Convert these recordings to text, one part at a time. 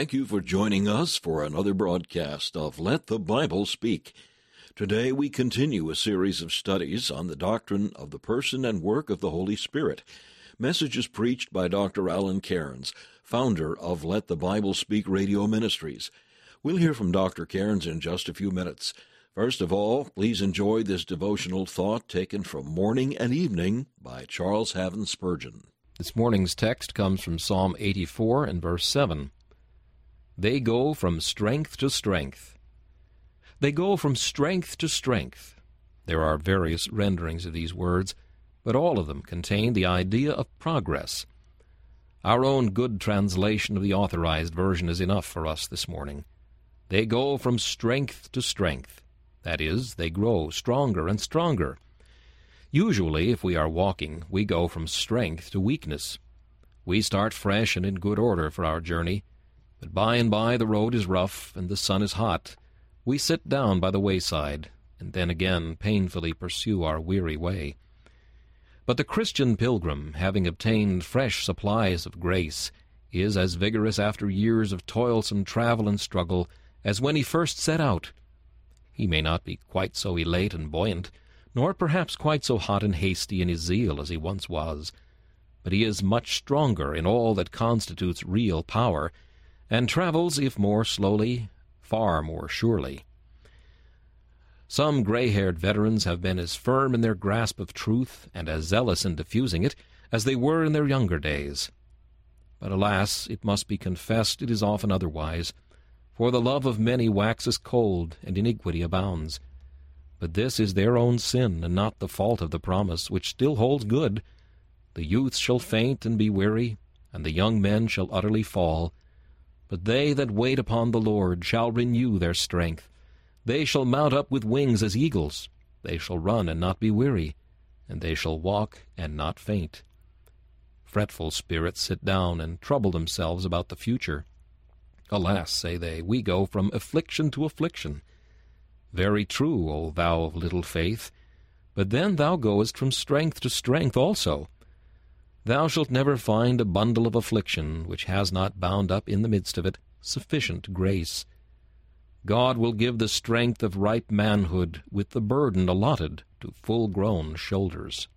Thank you for joining us for another broadcast of Let the Bible Speak. Today we continue a series of studies on the doctrine of the person and work of the Holy Spirit. Messages preached by Dr. Alan Cairns, founder of Let the Bible Speak Radio Ministries. We'll hear from Dr. Cairns in just a few minutes. First of all, please enjoy this devotional thought taken from Morning and Evening by Charles Haddon Spurgeon. This morning's text comes from Psalm 84 and verse 7. They go from strength to strength. They go from strength to strength. There are various renderings of these words, but all of them contain the idea of progress. Our own good translation of the authorized version is enough for us this morning. They go from strength to strength. That is, they grow stronger and stronger. Usually, if we are walking, we go from strength to weakness. We start fresh and in good order for our journey, but by and by the road is rough and the sun is hot. We sit down by the wayside, and then again painfully pursue our weary way. But the Christian pilgrim, having obtained fresh supplies of grace, is as vigorous after years of toilsome travel and struggle as when he first set out. He may not be quite so elate and buoyant, nor perhaps quite so hot and hasty in his zeal as he once was, but he is much stronger in all that constitutes real power, and travels, if more slowly, far more surely. Some gray-haired veterans have been as firm in their grasp of truth and as zealous in diffusing it as they were in their younger days. But alas, it must be confessed it is often otherwise, for the love of many waxes cold, and iniquity abounds. But this is their own sin, and not the fault of the promise, which still holds good. The youth shall faint and be weary, and the young men shall utterly fall, but they that wait upon the Lord shall renew their strength. They shall mount up with wings as eagles. They shall run and not be weary, and they shall walk and not faint. Fretful spirits sit down and trouble themselves about the future. Alas, say they, we go from affliction to affliction. Very true, O thou of little faith, but then thou goest from strength to strength also. Thou shalt never find a bundle of affliction which has not bound up in the midst of it sufficient grace. God will give the strength of ripe manhood with the burden allotted to full-grown shoulders.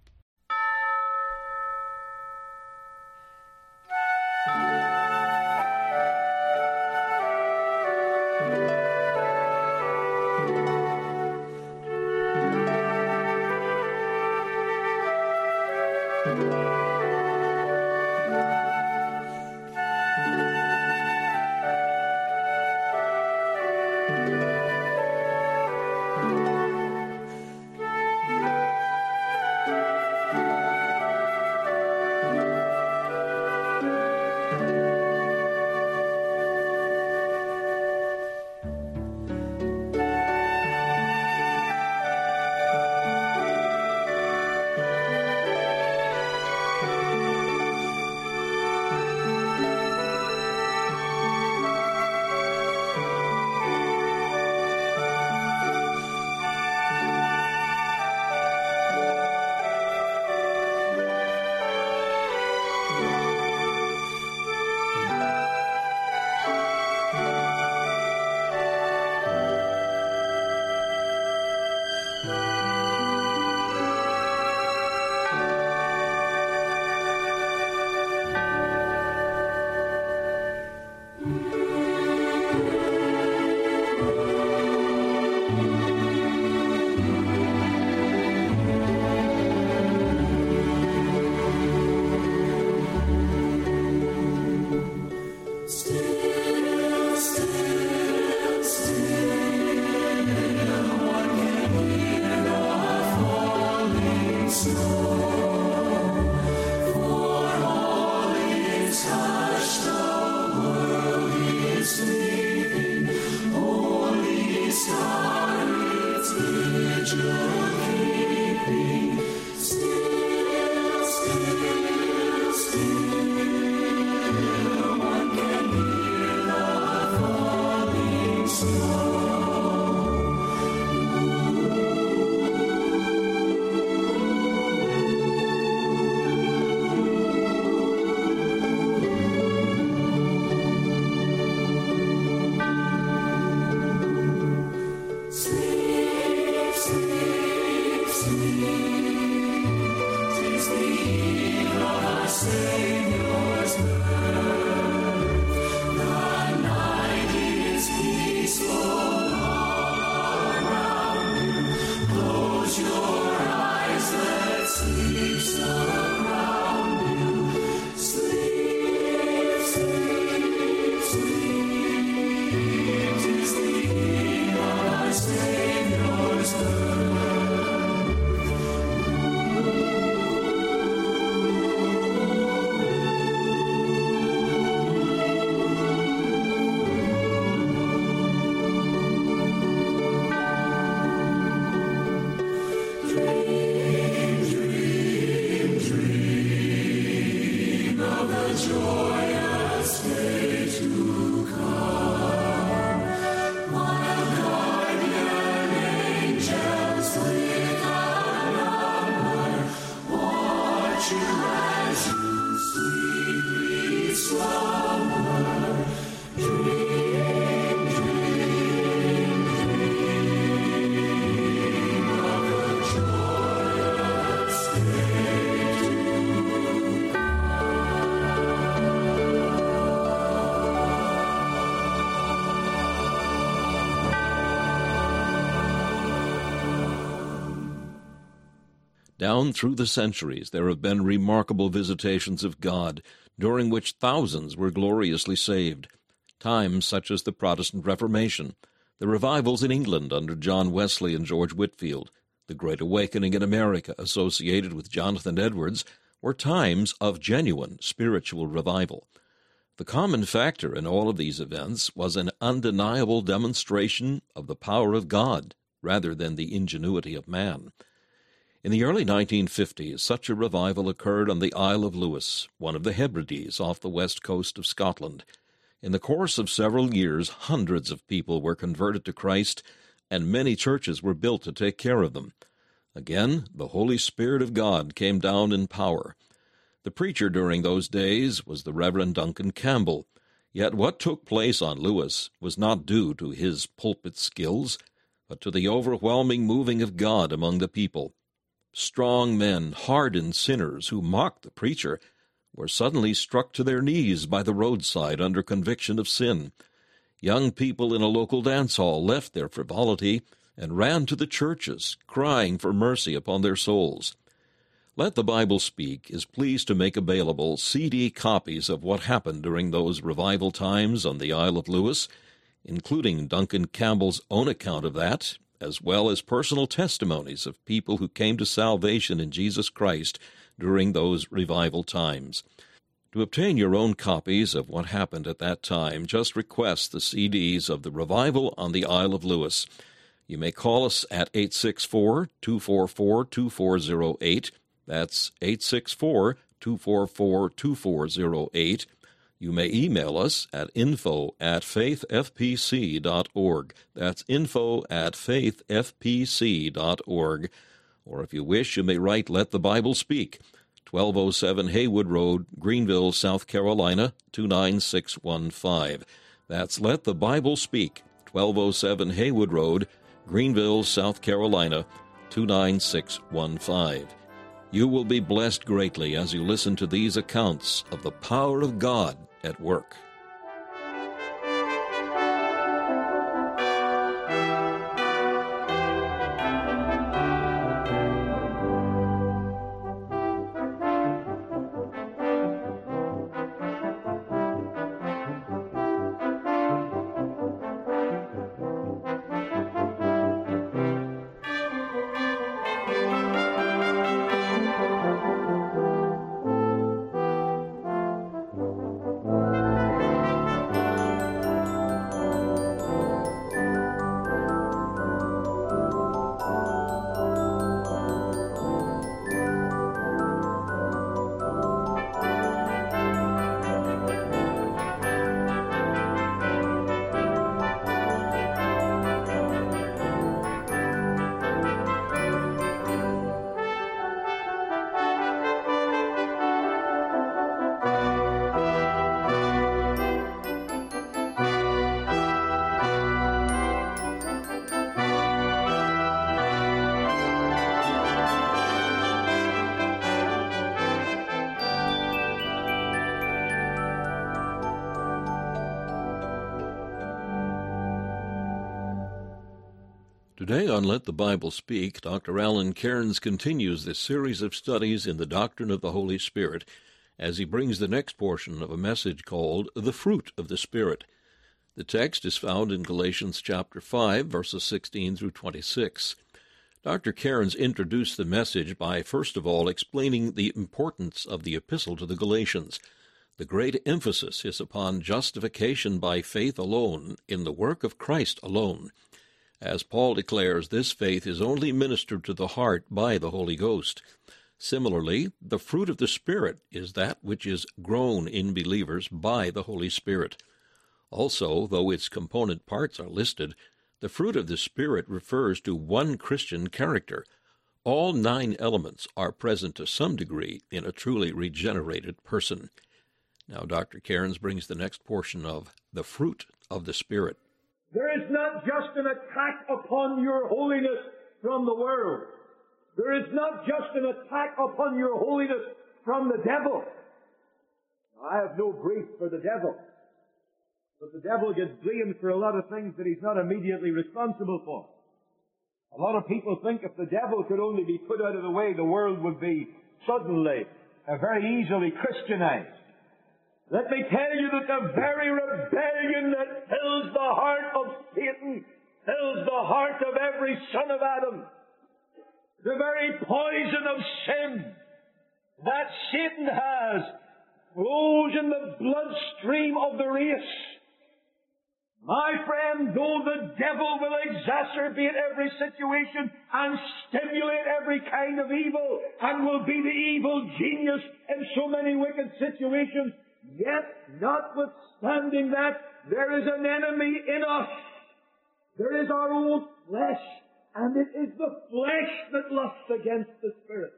Down through the centuries, there have been remarkable visitations of God, during which thousands were gloriously saved. Times such as the Protestant Reformation, the revivals in England under John Wesley and George Whitefield, the Great Awakening in America associated with Jonathan Edwards, were times of genuine spiritual revival. The common factor in all of these events was an undeniable demonstration of the power of God rather than the ingenuity of man. In the early 1950s, such a revival occurred on the Isle of Lewis, one of the Hebrides off the west coast of Scotland. In the course of several years, hundreds of people were converted to Christ, and many churches were built to take care of them. Again, the Holy Spirit of God came down in power. The preacher during those days was the Reverend Duncan Campbell. Yet what took place on Lewis was not due to his pulpit skills, but to the overwhelming moving of God among the people. Strong men, hardened sinners who mocked the preacher, were suddenly struck to their knees by the roadside under conviction of sin. Young people in a local dance hall left their frivolity and ran to the churches, crying for mercy upon their souls. Let the Bible Speak is pleased to make available CD copies of what happened during those revival times on the Isle of Lewis, including Duncan Campbell's own account of that as well as personal testimonies of people who came to salvation in Jesus Christ during those revival times. To obtain your own copies of what happened at that time, just request the CDs of the Revival on the Isle of Lewis. You may call us at 864 244 2408. That's 864 244 2408 you may email us at info at faithfpc.org. That's info at faithfpc.org. Or if you wish, you may write Let the Bible Speak, 1207 Haywood Road, Greenville, South Carolina, 29615. That's Let the Bible Speak, 1207 Haywood Road, Greenville, South Carolina, 29615. You will be blessed greatly as you listen to these accounts of the power of God at work. Today on Let the Bible Speak, Dr. Alan Cairns continues this series of studies in the doctrine of the Holy Spirit as he brings the next portion of a message called The Fruit of the Spirit. The text is found in Galatians chapter 5, verses 16 through 26. Dr. Cairns introduced the message by first of all explaining the importance of the epistle to the Galatians. The great emphasis is upon justification by faith alone, in the work of Christ alone. As Paul declares, this faith is only ministered to the heart by the Holy Ghost. Similarly, the fruit of the Spirit is that which is grown in believers by the Holy Spirit. Also, though its component parts are listed, the fruit of the Spirit refers to one Christian character. All nine elements are present to some degree in a truly regenerated person. Now, Dr. Cairns brings the next portion of the fruit of the Spirit. There is not just an attack upon your holiness from the world. There is not just an attack upon your holiness from the devil. I have no grief for the devil. But the devil gets blamed for a lot of things that he's not immediately responsible for. A lot of people think if the devil could only be put out of the way, the world would be suddenly, uh, very easily Christianized. Let me tell you that the very rebellion that fills the heart of Satan fills the heart of every son of Adam. The very poison of sin that Satan has flows in the bloodstream of the race. My friend, though the devil will exacerbate every situation and stimulate every kind of evil and will be the evil genius in so many wicked situations, yet notwithstanding that, there is an enemy in us. There is our old flesh, and it is the flesh that lusts against the Spirit.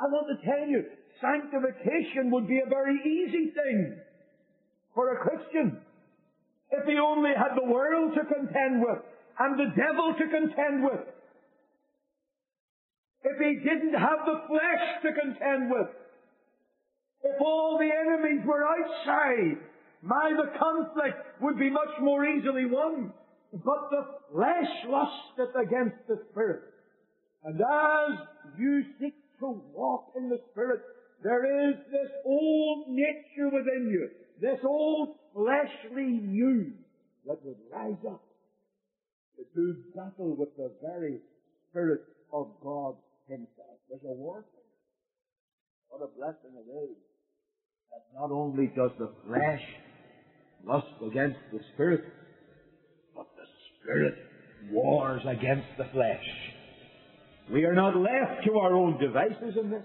I want to tell you, sanctification would be a very easy thing for a Christian if he only had the world to contend with and the devil to contend with. If he didn't have the flesh to contend with. If all the enemies were outside, my, the conflict would be much more easily won. But the flesh lusteth against the spirit. And as you seek to walk in the spirit, there is this old nature within you, this old fleshly you that would rise up to do battle with the very Spirit of God Himself. There's a warfare. What a blessing it is that not only does the flesh lust against the Spirit, but the Spirit wars against the flesh. We are not left to our own devices in this.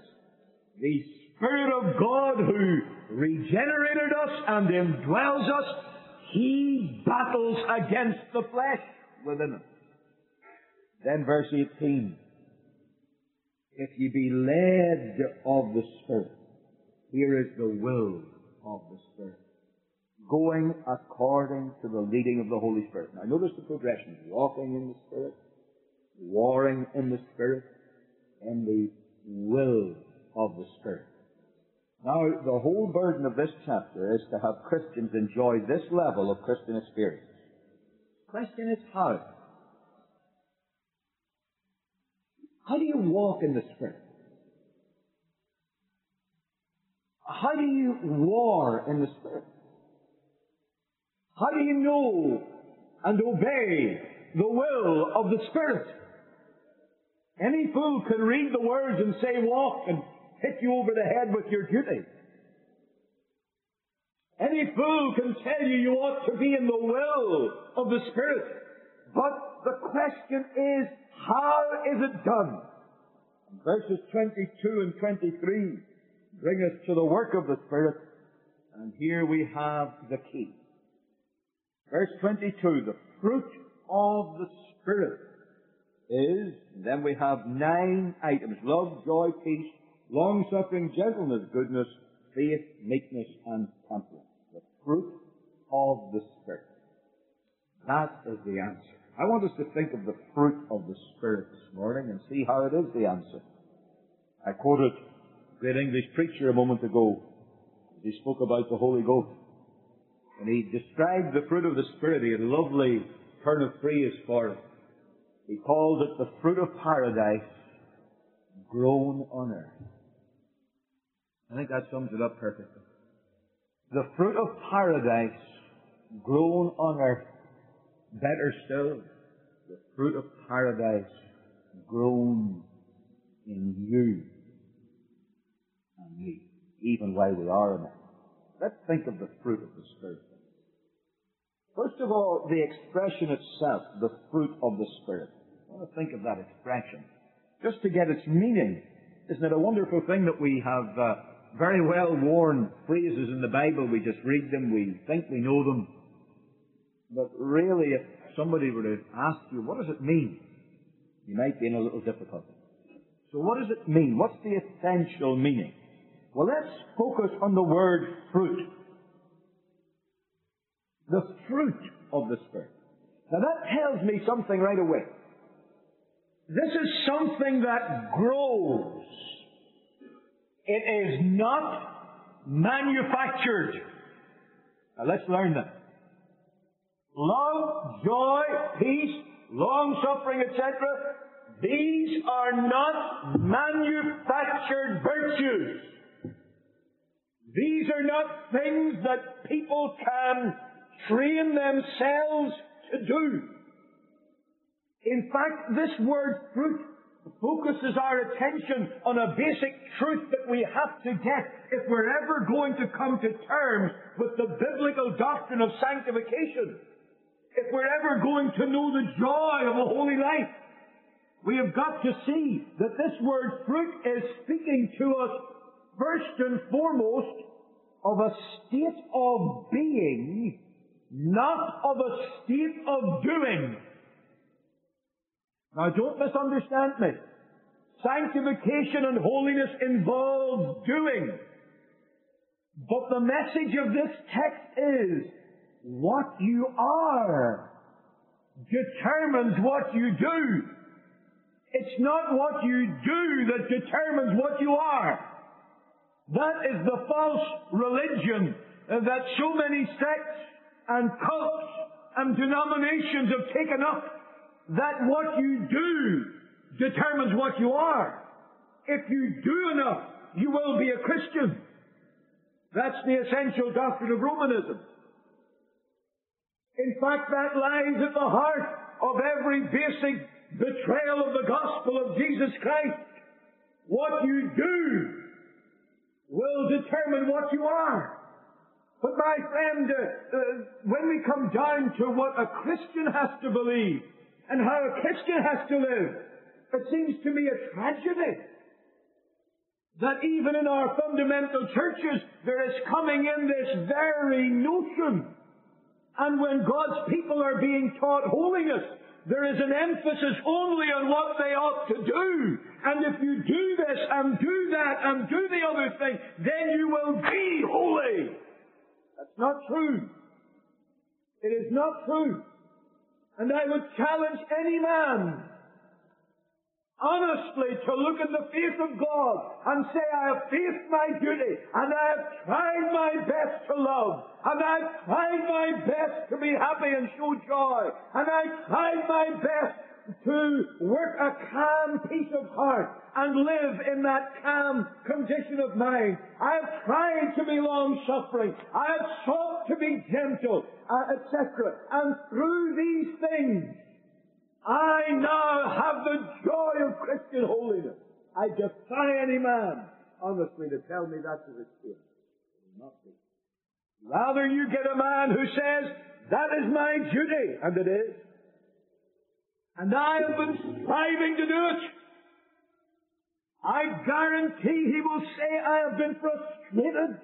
The Spirit of God who regenerated us and indwells us, He battles against the flesh within us. Then verse 18. If ye be led of the Spirit, here is the will of the Spirit. Going according to the leading of the Holy Spirit. Now notice the progression. Walking in the Spirit, warring in the Spirit, and the will of the Spirit. Now, the whole burden of this chapter is to have Christians enjoy this level of Christian experience. The question is how? How do you walk in the Spirit? How do you war in the Spirit? How do you know and obey the will of the Spirit? Any fool can read the words and say walk and hit you over the head with your duty. Any fool can tell you you ought to be in the will of the Spirit. But the question is, how is it done? Verses 22 and 23 bring us to the work of the Spirit, and here we have the key. Verse 22, the fruit of the Spirit is, then we have nine items. Love, joy, peace, long-suffering, gentleness, goodness, faith, meekness, and temperance. The fruit of the Spirit. That is the answer. I want us to think of the fruit of the Spirit this morning and see how it is the answer. I quoted great English preacher a moment ago. He spoke about the Holy Ghost. And he described the fruit of the Spirit. He had a lovely turn of phrase for it. He called it the fruit of paradise grown on earth. I think that sums it up perfectly. The fruit of paradise grown on earth. Better still, the fruit of paradise grown in you even while we are in it. Let's think of the fruit of the Spirit. First of all, the expression itself, the fruit of the Spirit. I want to think of that expression. Just to get its meaning. Isn't it a wonderful thing that we have uh, very well worn phrases in the Bible? We just read them, we think we know them. But really, if somebody were to ask you, what does it mean? You might be in a little difficulty. So what does it mean? What's the essential meaning? Well, let's focus on the word fruit. The fruit of the Spirit. Now that tells me something right away. This is something that grows. It is not manufactured. Now let's learn that. Love, joy, peace, long suffering, etc. These are not manufactured virtues. These are not things that people can train themselves to do. In fact, this word fruit focuses our attention on a basic truth that we have to get if we're ever going to come to terms with the biblical doctrine of sanctification. If we're ever going to know the joy of a holy life. We have got to see that this word fruit is speaking to us first and foremost of a state of being, not of a state of doing. Now don't misunderstand me. Sanctification and holiness involves doing. But the message of this text is, what you are determines what you do. It's not what you do that determines what you are. That is the false religion that so many sects and cults and denominations have taken up that what you do determines what you are. If you do enough, you will be a Christian. That's the essential doctrine of Romanism. In fact, that lies at the heart of every basic betrayal of the gospel of Jesus Christ. What you do will determine what you are. But my friend, uh, uh, when we come down to what a Christian has to believe and how a Christian has to live, it seems to me a tragedy that even in our fundamental churches there is coming in this very notion. And when God's people are being taught holiness, there is an emphasis only on what they ought to do. And if you do this and do that and do the other thing, then you will be holy. That's not true. It is not true. And I would challenge any man honestly to look in the face of God and say, I have faced my duty and I have tried my best to love and I've tried my best to be happy and show joy and I've tried my best to work a calm peace of heart and live in that calm condition of mind. I have tried to be long suffering. I have sought to be gentle, uh, etc. And through these things, I now have the joy of Christian holiness. I defy any man, honestly, to tell me that's his experience. Not. Rather, you get a man who says, that is my duty, and it is. And I have been striving to do it. I guarantee he will say, I have been frustrated,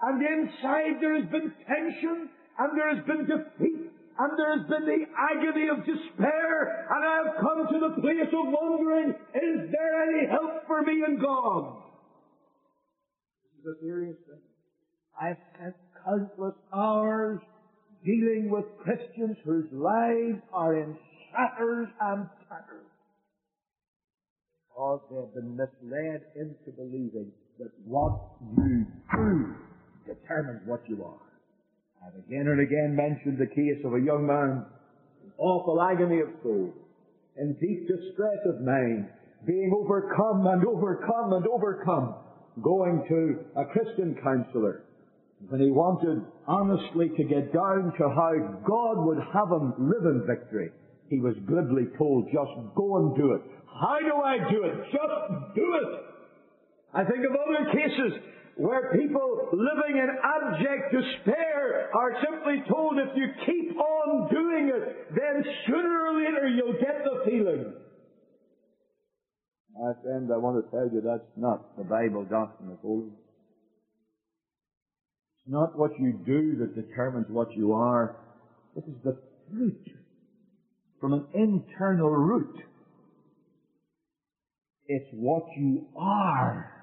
and inside there has been tension, and there has been defeat, and there has been the agony of despair, and I have come to the place of wondering, is there any help for me in God? This is a serious thing. I've spent countless hours dealing with Christians whose lives are in shatters and tatters because they have been misled into believing that what you do determines what you are. I've again and again mentioned the case of a young man in awful agony of soul, in deep distress of mind, being overcome and overcome and overcome, going to a Christian counselor. When he wanted honestly to get down to how God would have him live in victory, he was glibly told, just go and do it. How do I do it? Just do it. I think of other cases where people living in abject despair are simply told if you keep on doing it, then sooner or later you'll get the feeling. My friend, I want to tell you that's not the Bible doctrine of holiness. It's not what you do that determines what you are. This is the fruit from an internal root. It's what you are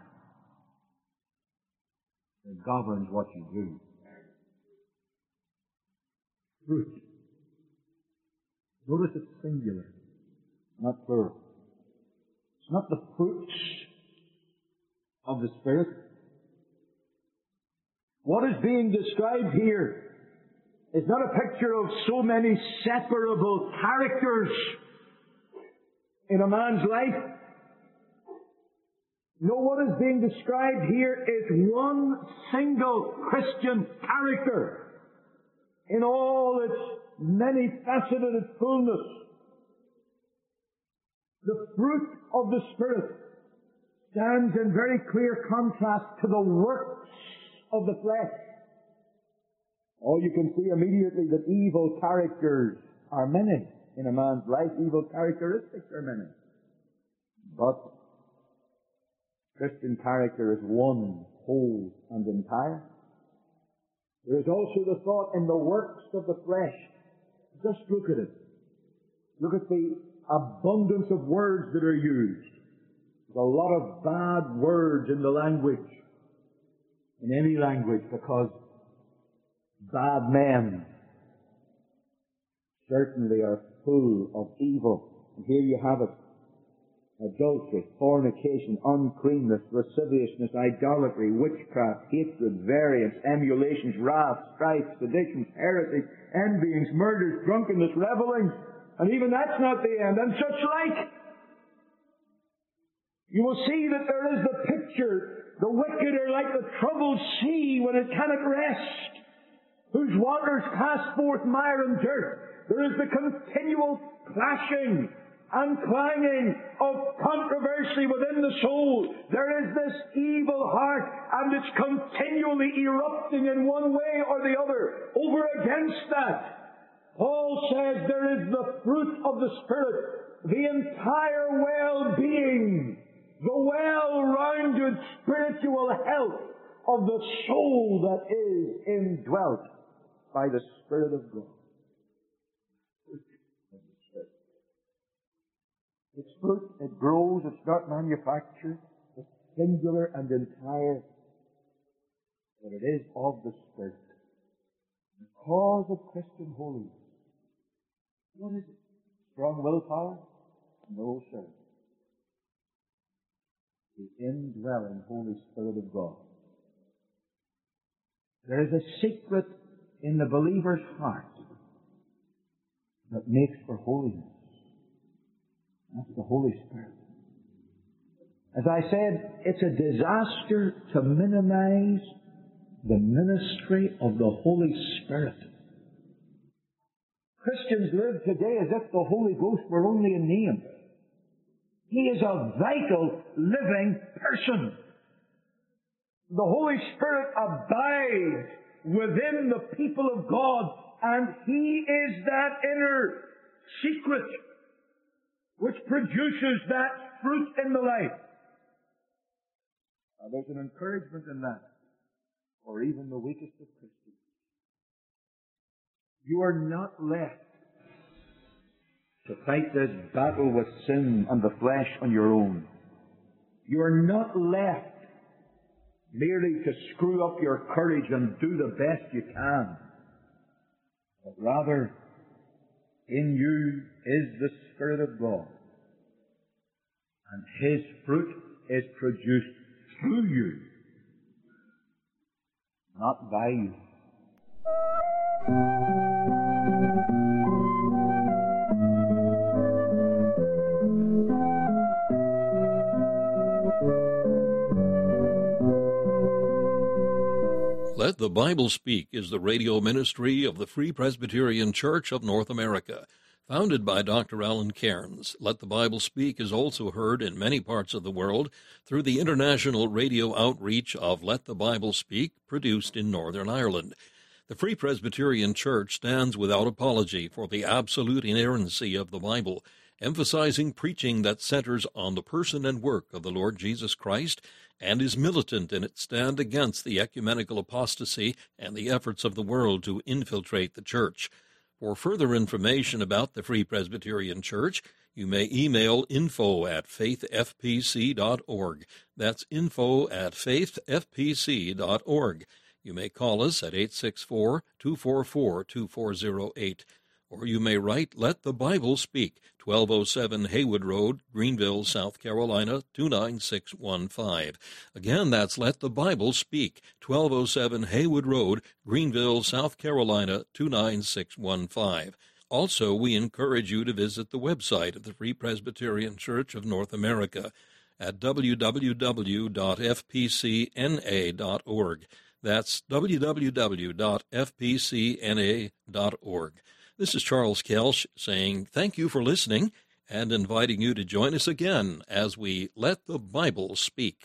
that governs what you do. Fruit. Notice it's singular, not plural. It's not the fruits of the Spirit. What is being described here is not a picture of so many separable characters in a man's life. No, what is being described here is one single Christian character in all its many faceted fullness. The fruit of the Spirit stands in very clear contrast to the works of the flesh. Oh, you can see immediately that evil characters are many in a man's life. Evil characteristics are many. But Christian character is one, whole, and entire. There is also the thought in the works of the flesh. Just look at it. Look at the abundance of words that are used. There's a lot of bad words in the language, in any language, because bad men certainly are full of evil. And here you have it adultery, fornication, uncleanness, lasciviousness, idolatry, witchcraft, hatred, variance, emulations, wrath, strife, seditions, heresies, envyings, murders, drunkenness, revelings, and even that's not the end, and such like. You will see that there is the picture, the wicked are like the troubled sea when it cannot rest, whose waters cast forth mire and dirt. There is the continual clashing and clanging of controversy within the soul. There is this evil heart and it's continually erupting in one way or the other. Over against that, Paul says there is the fruit of the Spirit, the entire well-being, the well-rounded spiritual health of the soul that is indwelt by the Spirit of God. It's fruit, it grows, it's not manufactured, it's singular and entire, but it is of the Spirit. The cause of Christian holiness. What is it? Strong willpower? No, sir. The indwelling Holy Spirit of God. There is a secret in the believer's heart that makes for holiness. That's the Holy Spirit. As I said, it's a disaster to minimize the ministry of the Holy Spirit. Christians live today as if the Holy Ghost were only a name. He is a vital, living person. The Holy Spirit abides within the people of God, and He is that inner secret which produces that fruit in the life. Now, there's an encouragement in that for even the weakest of Christians. You are not left to fight this battle with sin and the flesh on your own. You are not left merely to screw up your courage and do the best you can, but rather in you is the Spirit of God. And His fruit is produced through you, not by you. Let the Bible Speak is the radio ministry of the Free Presbyterian Church of North America. Founded by Dr. Alan Cairns, Let the Bible Speak is also heard in many parts of the world through the international radio outreach of Let the Bible Speak, produced in Northern Ireland. The Free Presbyterian Church stands without apology for the absolute inerrancy of the Bible, emphasizing preaching that centers on the person and work of the Lord Jesus Christ and is militant in its stand against the ecumenical apostasy and the efforts of the world to infiltrate the church. For further information about the Free Presbyterian Church, you may email info at faithfpc.org. That's info at faithfpc.org. You may call us at 864 244 2408 or you may write Let the Bible Speak, 1207 Haywood Road, Greenville, South Carolina, 29615. Again, that's Let the Bible Speak, 1207 Haywood Road, Greenville, South Carolina, 29615. Also, we encourage you to visit the website of the Free Presbyterian Church of North America at www.fpcna.org. That's www.fpcna.org. This is Charles Kelsch saying thank you for listening and inviting you to join us again as we let the Bible speak.